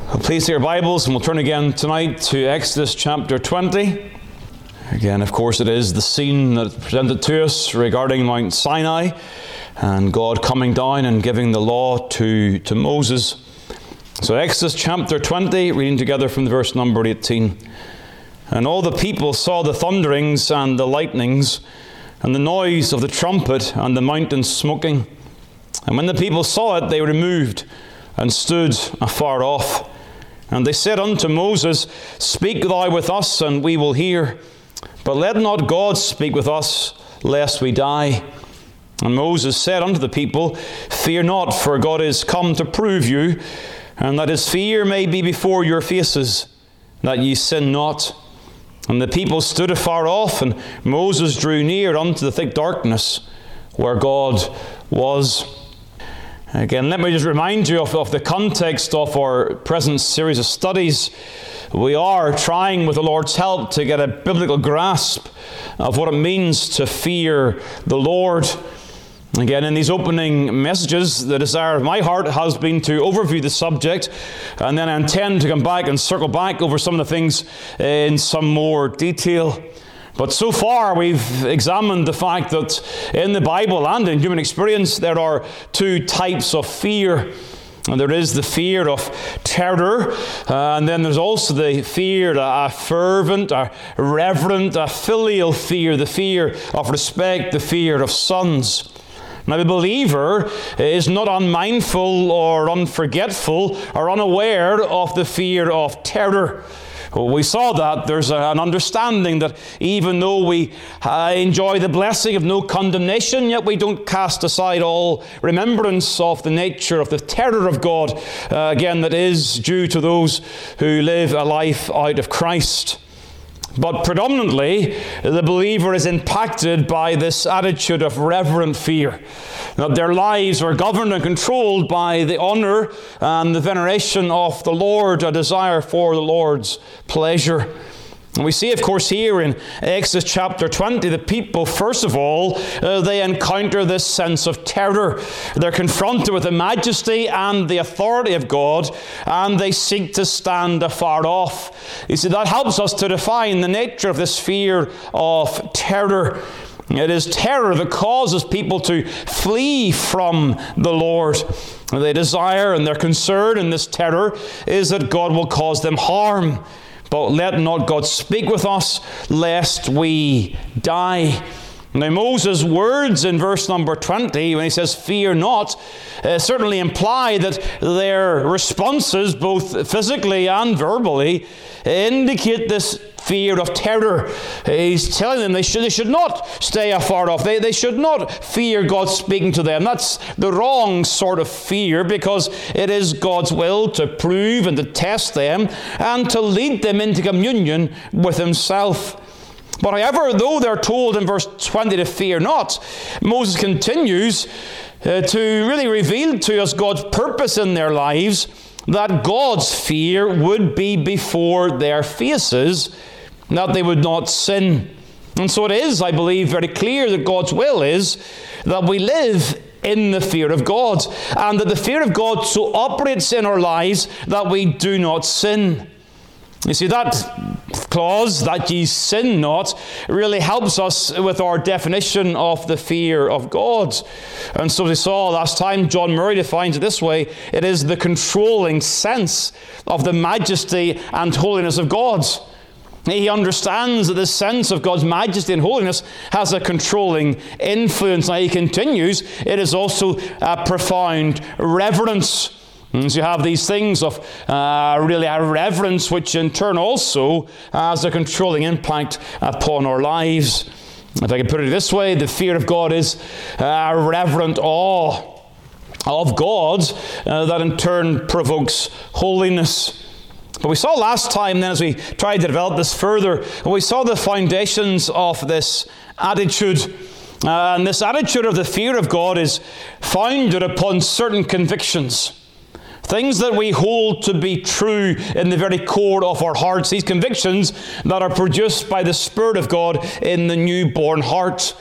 Uh, please your Bibles, and we'll turn again tonight to Exodus chapter 20. Again, of course, it is the scene that is presented to us regarding Mount Sinai and God coming down and giving the law to, to Moses. So, Exodus chapter 20, reading together from the verse number 18. And all the people saw the thunderings and the lightnings, and the noise of the trumpet, and the mountain smoking. And when the people saw it, they removed and stood afar off. And they said unto Moses, Speak thou with us, and we will hear. But let not God speak with us, lest we die. And Moses said unto the people, Fear not, for God is come to prove you, and that his fear may be before your faces, that ye sin not. And the people stood afar off, and Moses drew near unto the thick darkness where God was. Again, let me just remind you of, of the context of our present series of studies. We are trying, with the Lord's help, to get a biblical grasp of what it means to fear the Lord. Again, in these opening messages, the desire of my heart has been to overview the subject, and then I intend to come back and circle back over some of the things in some more detail. But so far, we've examined the fact that in the Bible and in human experience, there are two types of fear. And there is the fear of terror, uh, and then there's also the fear, a fervent, a reverent, a filial fear, the fear of respect, the fear of sons. Now, the believer is not unmindful or unforgetful or unaware of the fear of terror. We saw that there's an understanding that even though we uh, enjoy the blessing of no condemnation, yet we don't cast aside all remembrance of the nature of the terror of God, uh, again, that is due to those who live a life out of Christ. But predominantly, the believer is impacted by this attitude of reverent fear. That their lives are governed and controlled by the honor and the veneration of the Lord, a desire for the Lord's pleasure. And we see, of course, here in Exodus chapter 20, the people, first of all, uh, they encounter this sense of terror. They're confronted with the majesty and the authority of God, and they seek to stand afar off. You see, that helps us to define the nature of this fear of terror. It is terror that causes people to flee from the Lord. They desire and their concern in this terror is that God will cause them harm. But let not God speak with us, lest we die. Now, Moses' words in verse number 20, when he says, Fear not, uh, certainly imply that their responses, both physically and verbally, indicate this fear of terror. He's telling them they should, they should not stay afar off. They, they should not fear God speaking to them. That's the wrong sort of fear because it is God's will to prove and to test them and to lead them into communion with Himself. But however, though they're told in verse 20 to fear not, Moses continues uh, to really reveal to us God's purpose in their lives that God's fear would be before their faces, that they would not sin. And so it is, I believe, very clear that God's will is that we live in the fear of God, and that the fear of God so operates in our lives that we do not sin. You see, that clause, that ye sin not, really helps us with our definition of the fear of God. And so we saw last time, John Murray defines it this way it is the controlling sense of the majesty and holiness of God. He understands that this sense of God's majesty and holiness has a controlling influence. Now he continues, it is also a profound reverence. And so you have these things of uh, really a reverence, which in turn also has a controlling impact upon our lives. If I can put it this way, the fear of God is a reverent awe of God uh, that in turn provokes holiness. But we saw last time, then, as we tried to develop this further, we saw the foundations of this attitude. Uh, and this attitude of the fear of God is founded upon certain convictions. Things that we hold to be true in the very core of our hearts, these convictions that are produced by the Spirit of God in the newborn heart.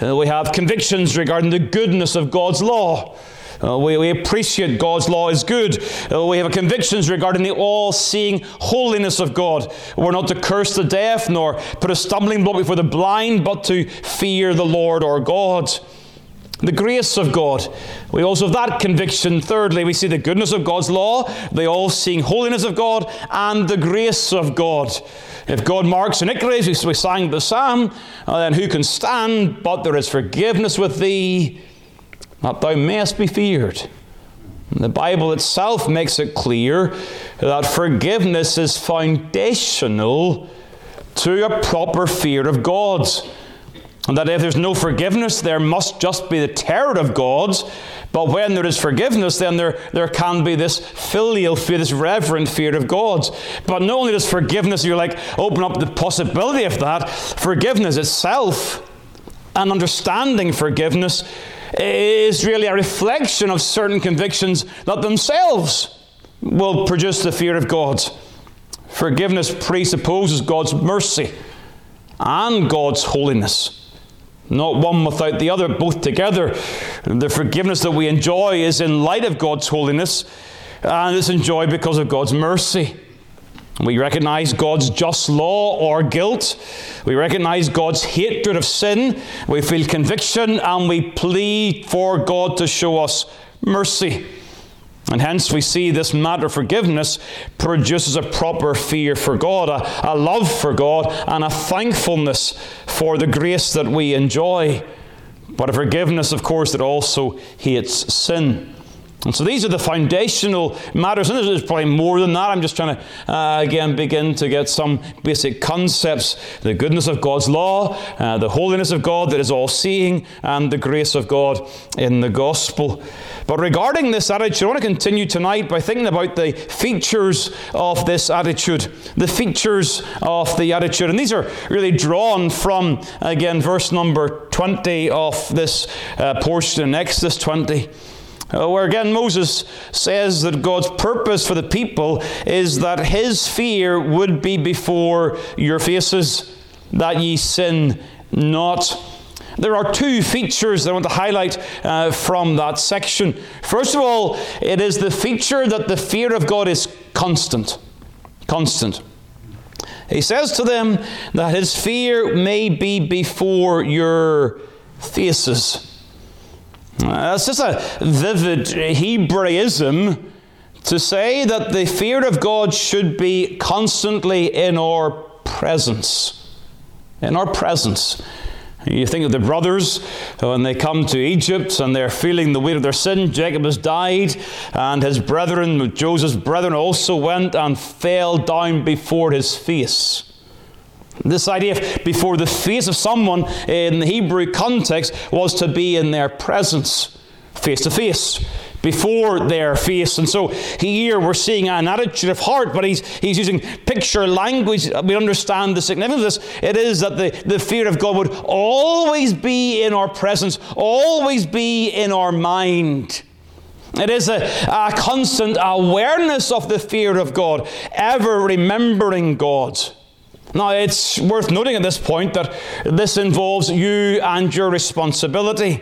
Uh, we have convictions regarding the goodness of God's law. Uh, we, we, appreciate God's law is good. Uh, we have convictions regarding the all seeing holiness of God. We're not to curse the deaf nor put a stumbling block before the blind, but to fear the Lord our God. The grace of God. We also have that conviction. Thirdly, we see the goodness of God's law, the all seeing holiness of God, and the grace of God. If God marks iniquities, we sang the psalm, uh, then who can stand? But there is forgiveness with thee, that thou mayest be feared. The Bible itself makes it clear that forgiveness is foundational to a proper fear of God. And that if there's no forgiveness, there must just be the terror of God. But when there is forgiveness, then there, there can be this filial fear, this reverent fear of God. But not only does forgiveness, you're like, open up the possibility of that, forgiveness itself and understanding forgiveness is really a reflection of certain convictions that themselves will produce the fear of God. Forgiveness presupposes God's mercy and God's holiness. Not one without the other, both together. The forgiveness that we enjoy is in light of God's holiness, and it's enjoyed because of God's mercy. We recognize God's just law or guilt. We recognize God's hatred of sin. We feel conviction and we plead for God to show us mercy. And hence we see this matter of forgiveness produces a proper fear for God, a, a, love for God, and a thankfulness for the grace that we enjoy. But a forgiveness, of course, that also hates sin. And so these are the foundational matters, and there's probably more than that. I'm just trying to, uh, again, begin to get some basic concepts the goodness of God's law, uh, the holiness of God that is all seeing, and the grace of God in the gospel. But regarding this attitude, I want to continue tonight by thinking about the features of this attitude. The features of the attitude. And these are really drawn from, again, verse number 20 of this uh, portion in Exodus 20. Uh, where again Moses says that God's purpose for the people is that his fear would be before your faces, that ye sin not. There are two features that I want to highlight uh, from that section. First of all, it is the feature that the fear of God is constant. Constant. He says to them that his fear may be before your faces. Uh, That's just a vivid Hebraism to say that the fear of God should be constantly in our presence. In our presence. You think of the brothers when they come to Egypt and they're feeling the weight of their sin. Jacob has died, and his brethren, Joseph's brethren, also went and fell down before his face. This idea of before the face of someone in the Hebrew context was to be in their presence, face to face, before their face. And so here we're seeing an attitude of heart, but he's, he's using picture language. We understand the significance of this. It is that the, the fear of God would always be in our presence, always be in our mind. It is a, a constant awareness of the fear of God, ever remembering God. Now, it's worth noting at this point that this involves you and your responsibility.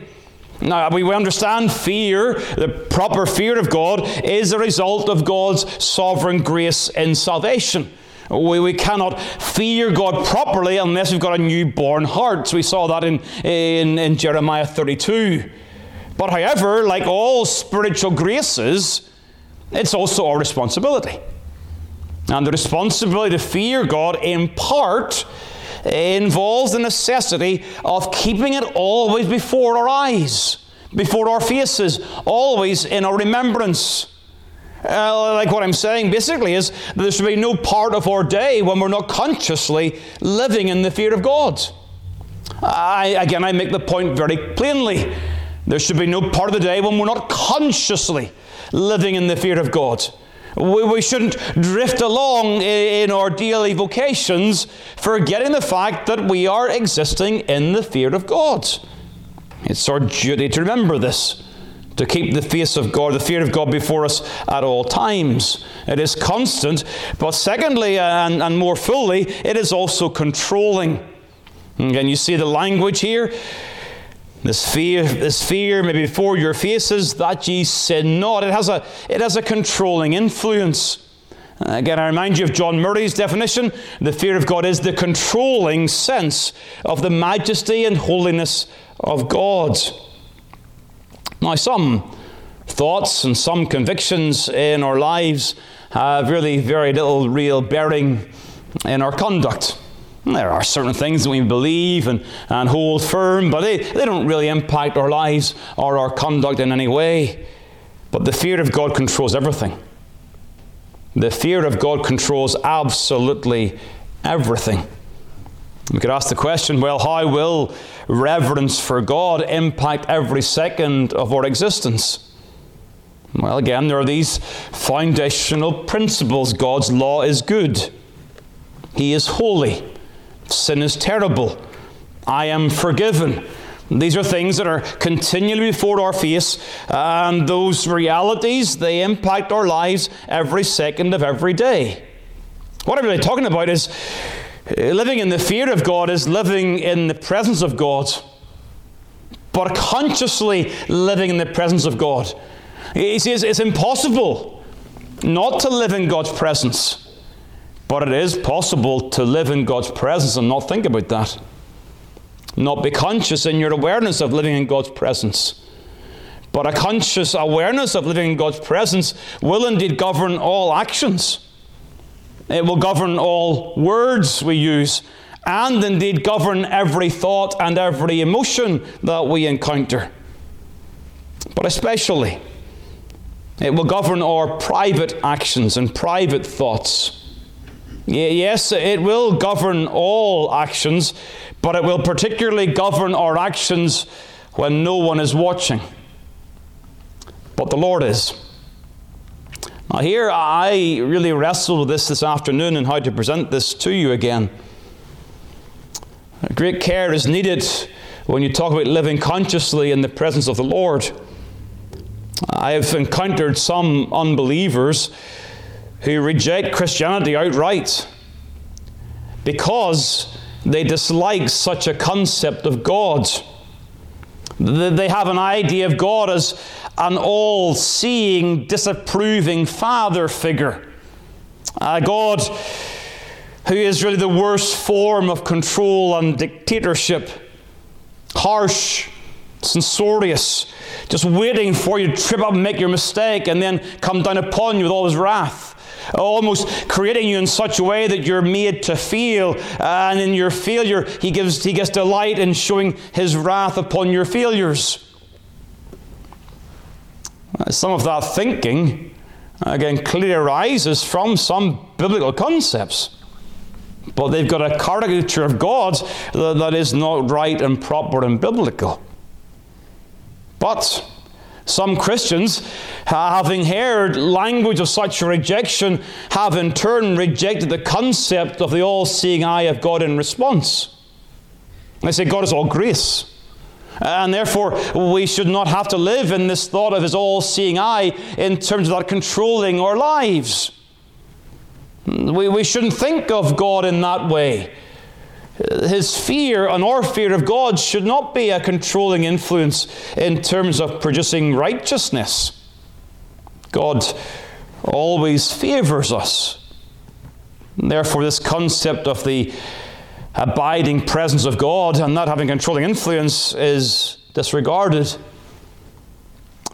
Now, we understand fear, the proper fear of God, is a result of God's sovereign grace in salvation. We, we cannot fear God properly unless we've got a newborn heart. So we saw that in, in, in Jeremiah 32. But however, like all spiritual graces, it's also our responsibility. And the responsibility to fear God, in part, involves the necessity of keeping it always before our eyes, before our faces, always in our remembrance. Uh, like what I'm saying basically is that there should be no part of our day when we're not consciously living in the fear of God. I, again, I make the point very plainly. There should be no part of the day when we're not consciously living in the fear of God. We, we shouldn't drift along in our daily vocations, forgetting the fact that we are existing in the fear of God. It's our duty to remember this, to keep the face of God, the fear of God before us at all times. It is constant, but secondly, uh, and, and more fully, it is also controlling. Again, you see the language here. This fear, this fear maybe before your faces that ye sin not. It has a, it has a controlling influence. Uh, again, I remind you of John Murray's definition. The fear of God is the controlling sense of the majesty and holiness of God. Now, some thoughts and some convictions in our lives have really very little real bearing in our conduct. Hmm, there are certain things that we believe and, and hold firm, but they, they don't really impact our lives or our conduct in any way. But the fear of God controls everything. The fear of God controls absolutely everything. We could ask the question well, how will reverence for God impact every second of our existence? Well, again, there are these foundational principles. God's law is good, He is holy. Sin is terrible. I am forgiven. These are things that are continually before our face, and those realities, they impact our lives every second of every day. What I'm really talking about is uh, living in the fear of God is living in the presence of God, but consciously living in the presence of God. He says it's impossible not to live in God's presence. But it is possible to live in God's presence and not think about that. Not be conscious in your awareness of living in God's presence. But a conscious awareness of living in God's presence will indeed govern all actions. It will govern all words we use, and indeed govern every thought and every emotion that we encounter. But especially, it will govern our private actions and private thoughts. Yes, it will govern all actions, but it will particularly govern our actions when no one is watching. But the Lord is. Now, here I really wrestled with this this afternoon and how to present this to you again. Great care is needed when you talk about living consciously in the presence of the Lord. I have encountered some unbelievers who reject Christianity outright because they dislike such a concept of God. They have an idea of God as an all seeing, disapproving father figure. A God who is really the worst form of control and dictatorship. Harsh, censorious, just waiting for you to trip up and make your mistake and then come down upon you with all his wrath almost creating you in such a way that you're made to feel. And in your failure, he, gives, he gets delight in showing his wrath upon your failures. Some of that thinking, again, clearly arises from some biblical concepts. But they've got a caricature of God that is not right and proper and biblical. But some Christians, having heard language of such rejection, have in turn rejected the concept of the all seeing eye of God in response. They say God is all grace. And therefore, we should not have to live in this thought of His all seeing eye in terms of that controlling our lives. We, we shouldn't think of God in that way. His fear and our fear of God should not be a controlling influence in terms of producing righteousness. God always favors us. therefore, this concept of the abiding presence of God and not having controlling influence is disregarded.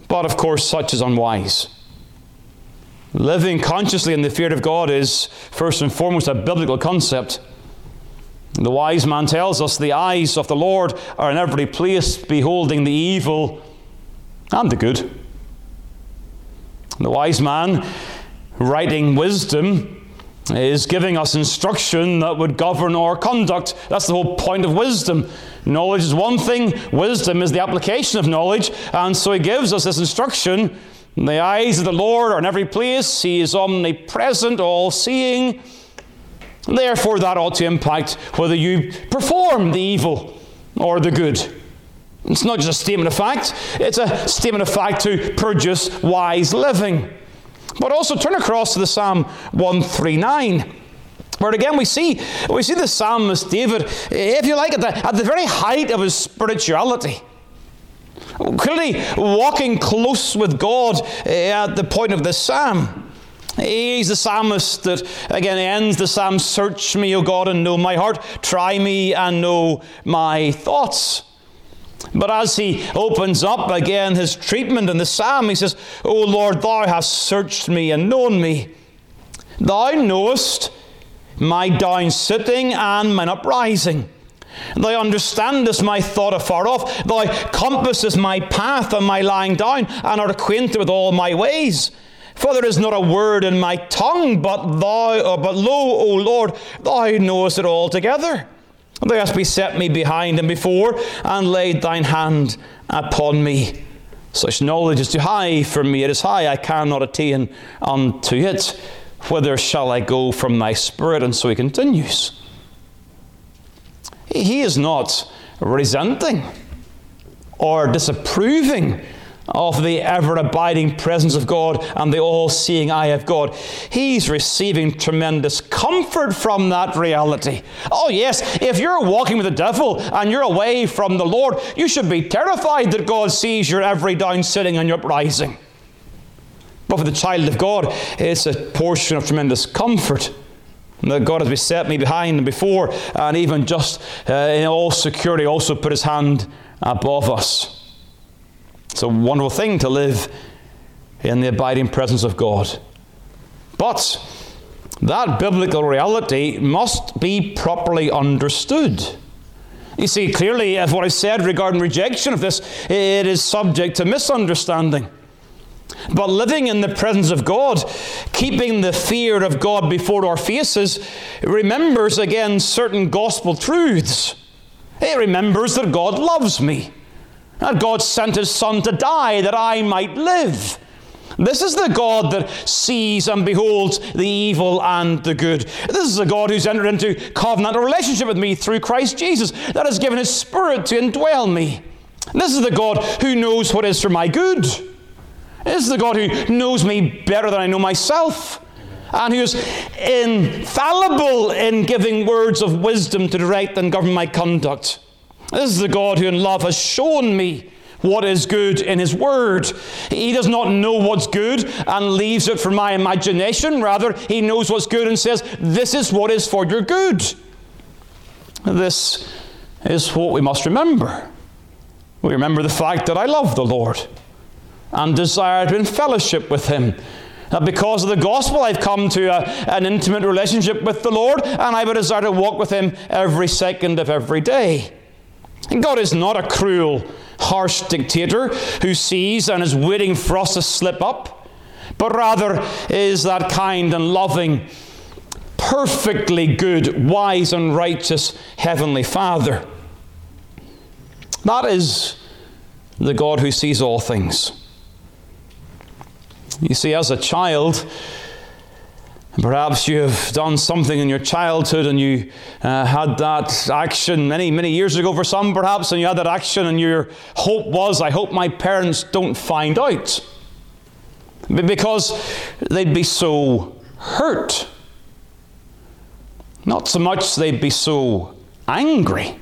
But of course, such is unwise. Living consciously in the fear of God is, first and foremost, a biblical concept. The wise man tells us the eyes of the Lord are in every place, beholding the evil and the good. The wise man, writing wisdom, is giving us instruction that would govern our conduct. That's the whole point of wisdom. Knowledge is one thing, wisdom is the application of knowledge, and so he gives us this instruction The eyes of the Lord are in every place. He is omnipresent, all seeing. Therefore, that ought to impact whether you perform the evil or the good. It's not just a statement of fact, it's a statement of fact to produce wise living. But also turn across to the Psalm 139. Where again we see we see the psalmist David, if you like, at the, at the very height of his spirituality. Clearly walking close with God eh, at the point of this psalm. He's the psalmist that again ends the psalm Search me, O God, and know my heart. Try me and know my thoughts. But as he opens up again his treatment in the psalm, he says, O Lord, thou hast searched me and known me. Thou knowest my down sitting and mine uprising. Thou understandest my thought afar off. Thou compassest my path and my lying down, and art acquainted with all my ways. For there is not a word in my tongue, but thou, uh, but lo, O Lord, thou knowest it altogether. Thou hast beset me behind and before, and laid thine hand upon me. Such knowledge is too high for me. It is high, I cannot attain unto it. Whither shall I go from thy spirit? And so he continues. He is not resenting or disapproving of the ever abiding presence of God and the all seeing eye of God. He's receiving tremendous comfort from that reality. Oh, yes, if you're walking with the devil and you're away from the Lord, you should be terrified that God sees your every down sitting and your uprising. But for the child of God, it's a portion of tremendous comfort. That God has beset me behind and before, and even just uh, in all security, also put his hand above us. It's a wonderful thing to live in the abiding presence of God. But that biblical reality must be properly understood. You see, clearly, as what I said regarding rejection of this, it is subject to misunderstanding. But living in the presence of God, keeping the fear of God before our faces, remembers again certain gospel truths. It remembers that God loves me, that God sent his Son to die that I might live. This is the God that sees and beholds the evil and the good. This is a God who's entered into covenantal relationship with me through Christ Jesus, that has given his Spirit to indwell me. This is the God who knows what is for my good. This is the God who knows me better than I know myself and who is infallible in giving words of wisdom to direct and govern my conduct. This is the God who in love has shown me what is good in His Word. He does not know what's good and leaves it for my imagination. Rather, He knows what's good and says, This is what is for your good. This is what we must remember. We remember the fact that I love the Lord and desire to be in fellowship with Him. That because of the gospel, I've come to a, an intimate relationship with the Lord, and I have a desire to walk with Him every second of every day. God is not a cruel, harsh dictator who sees and is waiting for us to slip up, but rather is that kind and loving, perfectly good, wise, and righteous Heavenly Father. That is the God who sees all things. You see, as a child, Perhaps you have done something in your childhood and you uh, had that action many, many years ago for some, perhaps, and you had that action, and your hope was, I hope my parents don't find out. Because they'd be so hurt. Not so much they'd be so angry,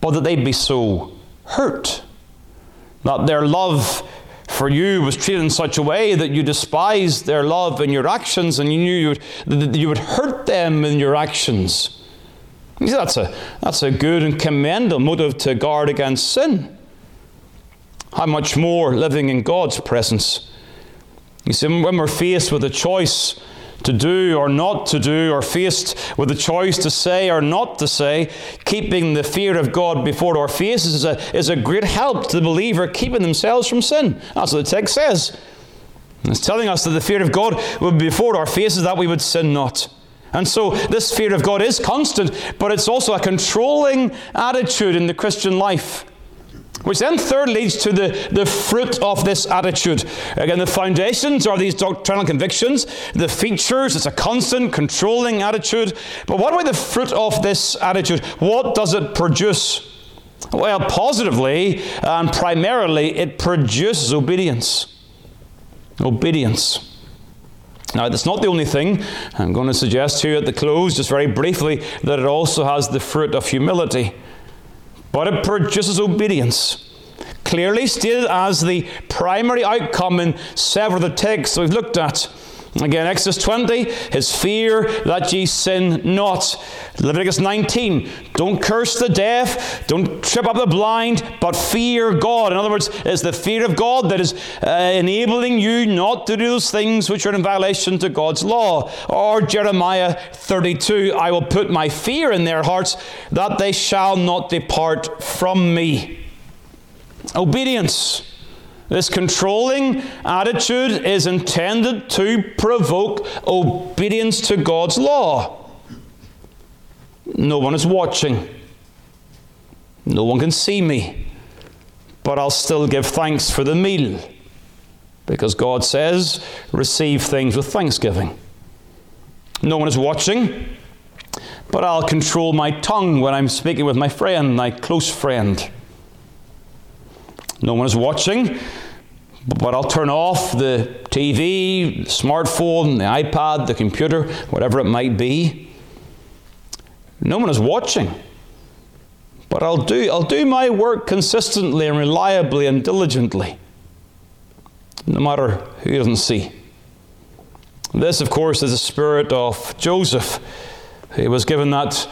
but that they'd be so hurt. That their love for you was treated in such a way that you despised their love and your actions and you knew you would, that you would hurt them in your actions. You see, that's a, that's a good and commendable motive to guard against sin. How much more living in God's presence? You see, when we're faced with a choice to do or not to do, or faced with the choice to say or not to say, keeping the fear of God before our faces is a, is a great help to the believer keeping themselves from sin. That's what the text says. It's telling us that the fear of God would be before our faces that we would sin not. And so this fear of God is constant, but it's also a controlling attitude in the Christian life. Which then third leads to the, the fruit of this attitude. Again, the foundations are these doctrinal convictions. The features, it's a constant, controlling attitude. But what about the fruit of this attitude? What does it produce? Well, positively and primarily, it produces obedience. Obedience. Now, that's not the only thing. I'm going to suggest you at the close, just very briefly, that it also has the fruit of humility. But it produces obedience. Clearly stated as the primary outcome in several of the texts we've looked at. Again, Exodus 20, his fear that ye sin not. Leviticus 19, don't curse the deaf, don't trip up the blind, but fear God. In other words, it's the fear of God that is uh, enabling you not to do those things which are in violation to God's law. Or Jeremiah 32, I will put my fear in their hearts that they shall not depart from me. Obedience. This controlling attitude is intended to provoke obedience to God's law. No one is watching. No one can see me. But I'll still give thanks for the meal. Because God says, receive things with thanksgiving. No one is watching. But I'll control my tongue when I'm speaking with my friend, my close friend. No one is watching, but I'll turn off the TV, smartphone, the iPad, the computer, whatever it might be. No one is watching. But I'll do, I'll do my work consistently and reliably and diligently, no matter who doesn't see. This, of course, is the spirit of Joseph. He was given that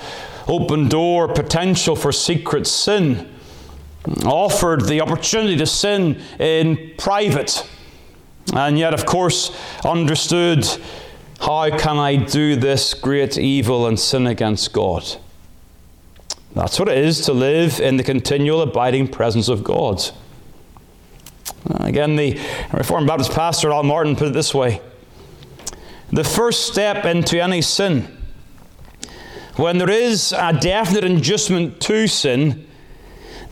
open door potential for secret sin offered the opportunity to sin in private, and yet, of course, understood how can I do this great evil and sin against God? That's what it is to live in the continual abiding presence of God. Again, the Reformed Baptist pastor Al Martin put it this way The first step into any sin, when there is a definite inducement to sin,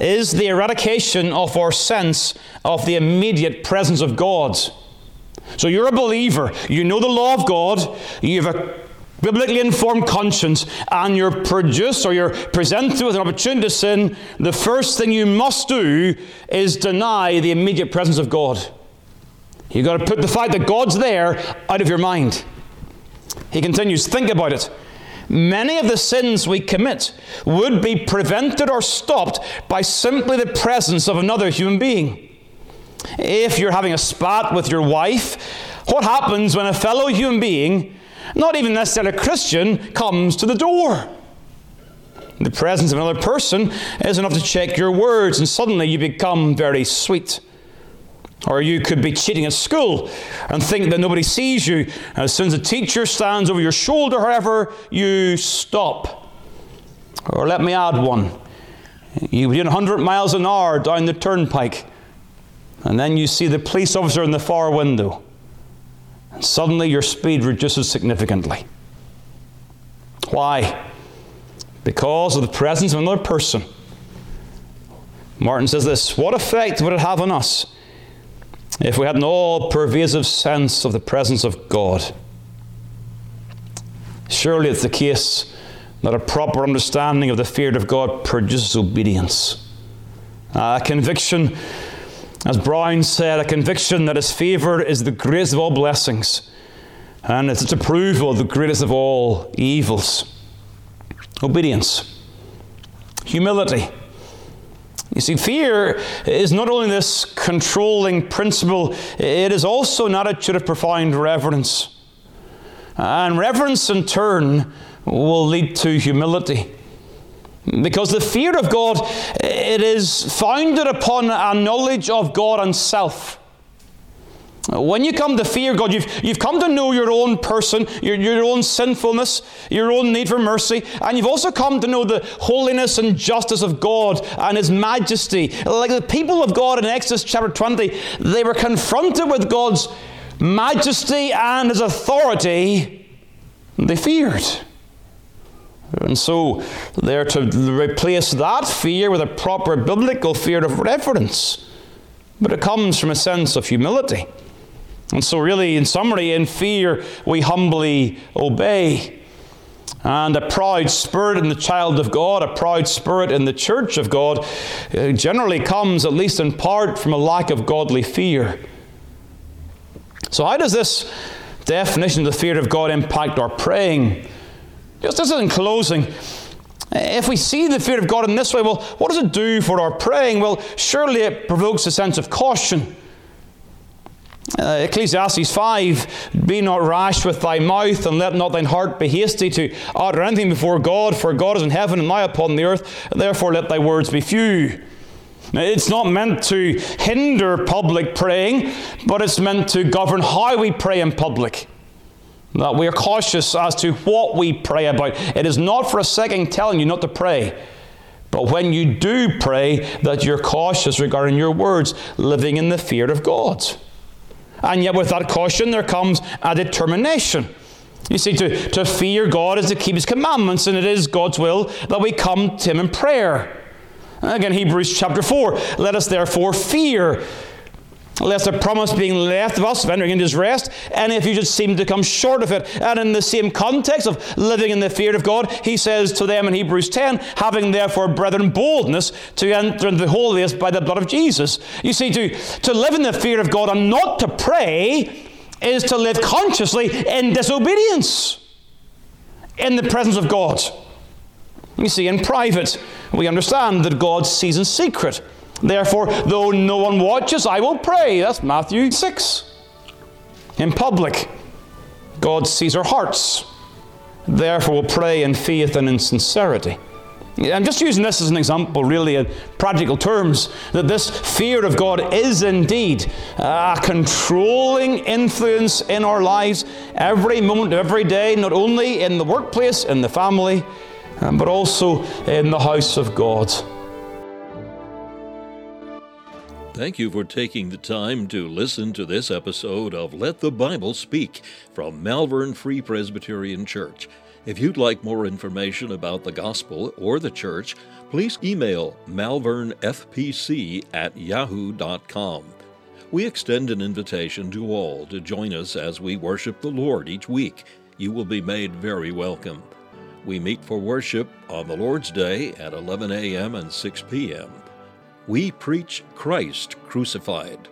is the eradication of our sense of the immediate presence of God. So you're a believer, you know the law of God, you have a biblically informed conscience, and you're produced or you're presented with an opportunity to sin, the first thing you must do is deny the immediate presence of God. You've got to put the fact that God's there out of your mind. He continues, think about it many of the sins we commit would be prevented or stopped by simply the presence of another human being. If you're having a spat with your wife, what happens when a fellow human being, not even necessarily a Christian, comes to the door? The presence of another person is enough to check your words, and suddenly you become very sweet. Or you could be cheating at school and think that nobody sees you. As soon as the teacher stands over your shoulder, however, you stop. Or let me add one. You're doing 100 miles an hour down the turnpike, and then you see the police officer in the far window. And suddenly your speed reduces significantly. Why? Because of the presence of another person. Martin says this What effect would it have on us? If we had an all pervasive sense of the presence of God. Surely it's the case that a proper understanding of the fear of God produces obedience. A conviction, as Brown said, a conviction that his favour is the greatest of all blessings, and it's its approval the greatest of all evils. Obedience, humility, you see, fear is not only this controlling principle, it is also an attitude of profound reverence. And reverence, in turn, will lead to humility. Because the fear of God, it is founded upon a knowledge of God and self. When you come to fear God, you've, you've come to know your own person, your, your own sinfulness, your own need for mercy, and you've also come to know the holiness and justice of God and His majesty. Like the people of God in Exodus chapter 20, they were confronted with God's majesty and His authority, they feared. And so they're to replace that fear with a proper biblical fear of reverence. But it comes from a sense of humility. And so, really, in summary, in fear, we humbly obey. And a proud spirit in the child of God, a proud spirit in the church of God, uh, generally comes, at least in part, from a lack of godly fear. So, how does this definition of the fear of God impact our praying? Just as in closing, if we see the fear of God in this way, well, what does it do for our praying? Well, surely it provokes a sense of caution. Uh, Ecclesiastes 5 Be not rash with thy mouth, and let not thine heart be hasty to utter anything before God, for God is in heaven and I upon the earth, therefore let thy words be few. Now, it's not meant to hinder public praying, but it's meant to govern how we pray in public. That we are cautious as to what we pray about. It is not for a second telling you not to pray. But when you do pray, that you're cautious regarding your words, living in the fear of God. And yet, with that caution, there comes a determination. You see, to, to fear God is to keep His commandments, and it is God's will that we come to Him in prayer. Again, Hebrews chapter 4 let us therefore fear lest the promise being left of us of entering into his rest, and if you should seem to come short of it. And in the same context of living in the fear of God, he says to them in Hebrews 10, having therefore, brethren, boldness to enter into the holiest by the blood of Jesus. You see, to, to live in the fear of God and not to pray is to live consciously in disobedience in the presence of God. You see, in private, we understand that God sees in secret. Therefore, though no one watches, I will pray. That's Matthew 6. In public, God sees our hearts. Therefore, we'll pray in faith and in sincerity. I'm just using this as an example, really, in practical terms, that this fear of God is indeed a controlling influence in our lives every moment of every day, not only in the workplace, in the family, um, but also in the house of God. Thank you for taking the time to listen to this episode of Let the Bible Speak from Malvern Free Presbyterian Church. If you'd like more information about the gospel or the church, please email malvernfpc at yahoo.com. We extend an invitation to all to join us as we worship the Lord each week. You will be made very welcome. We meet for worship on the Lord's Day at 11 a.m. and 6 p.m. We preach Christ crucified.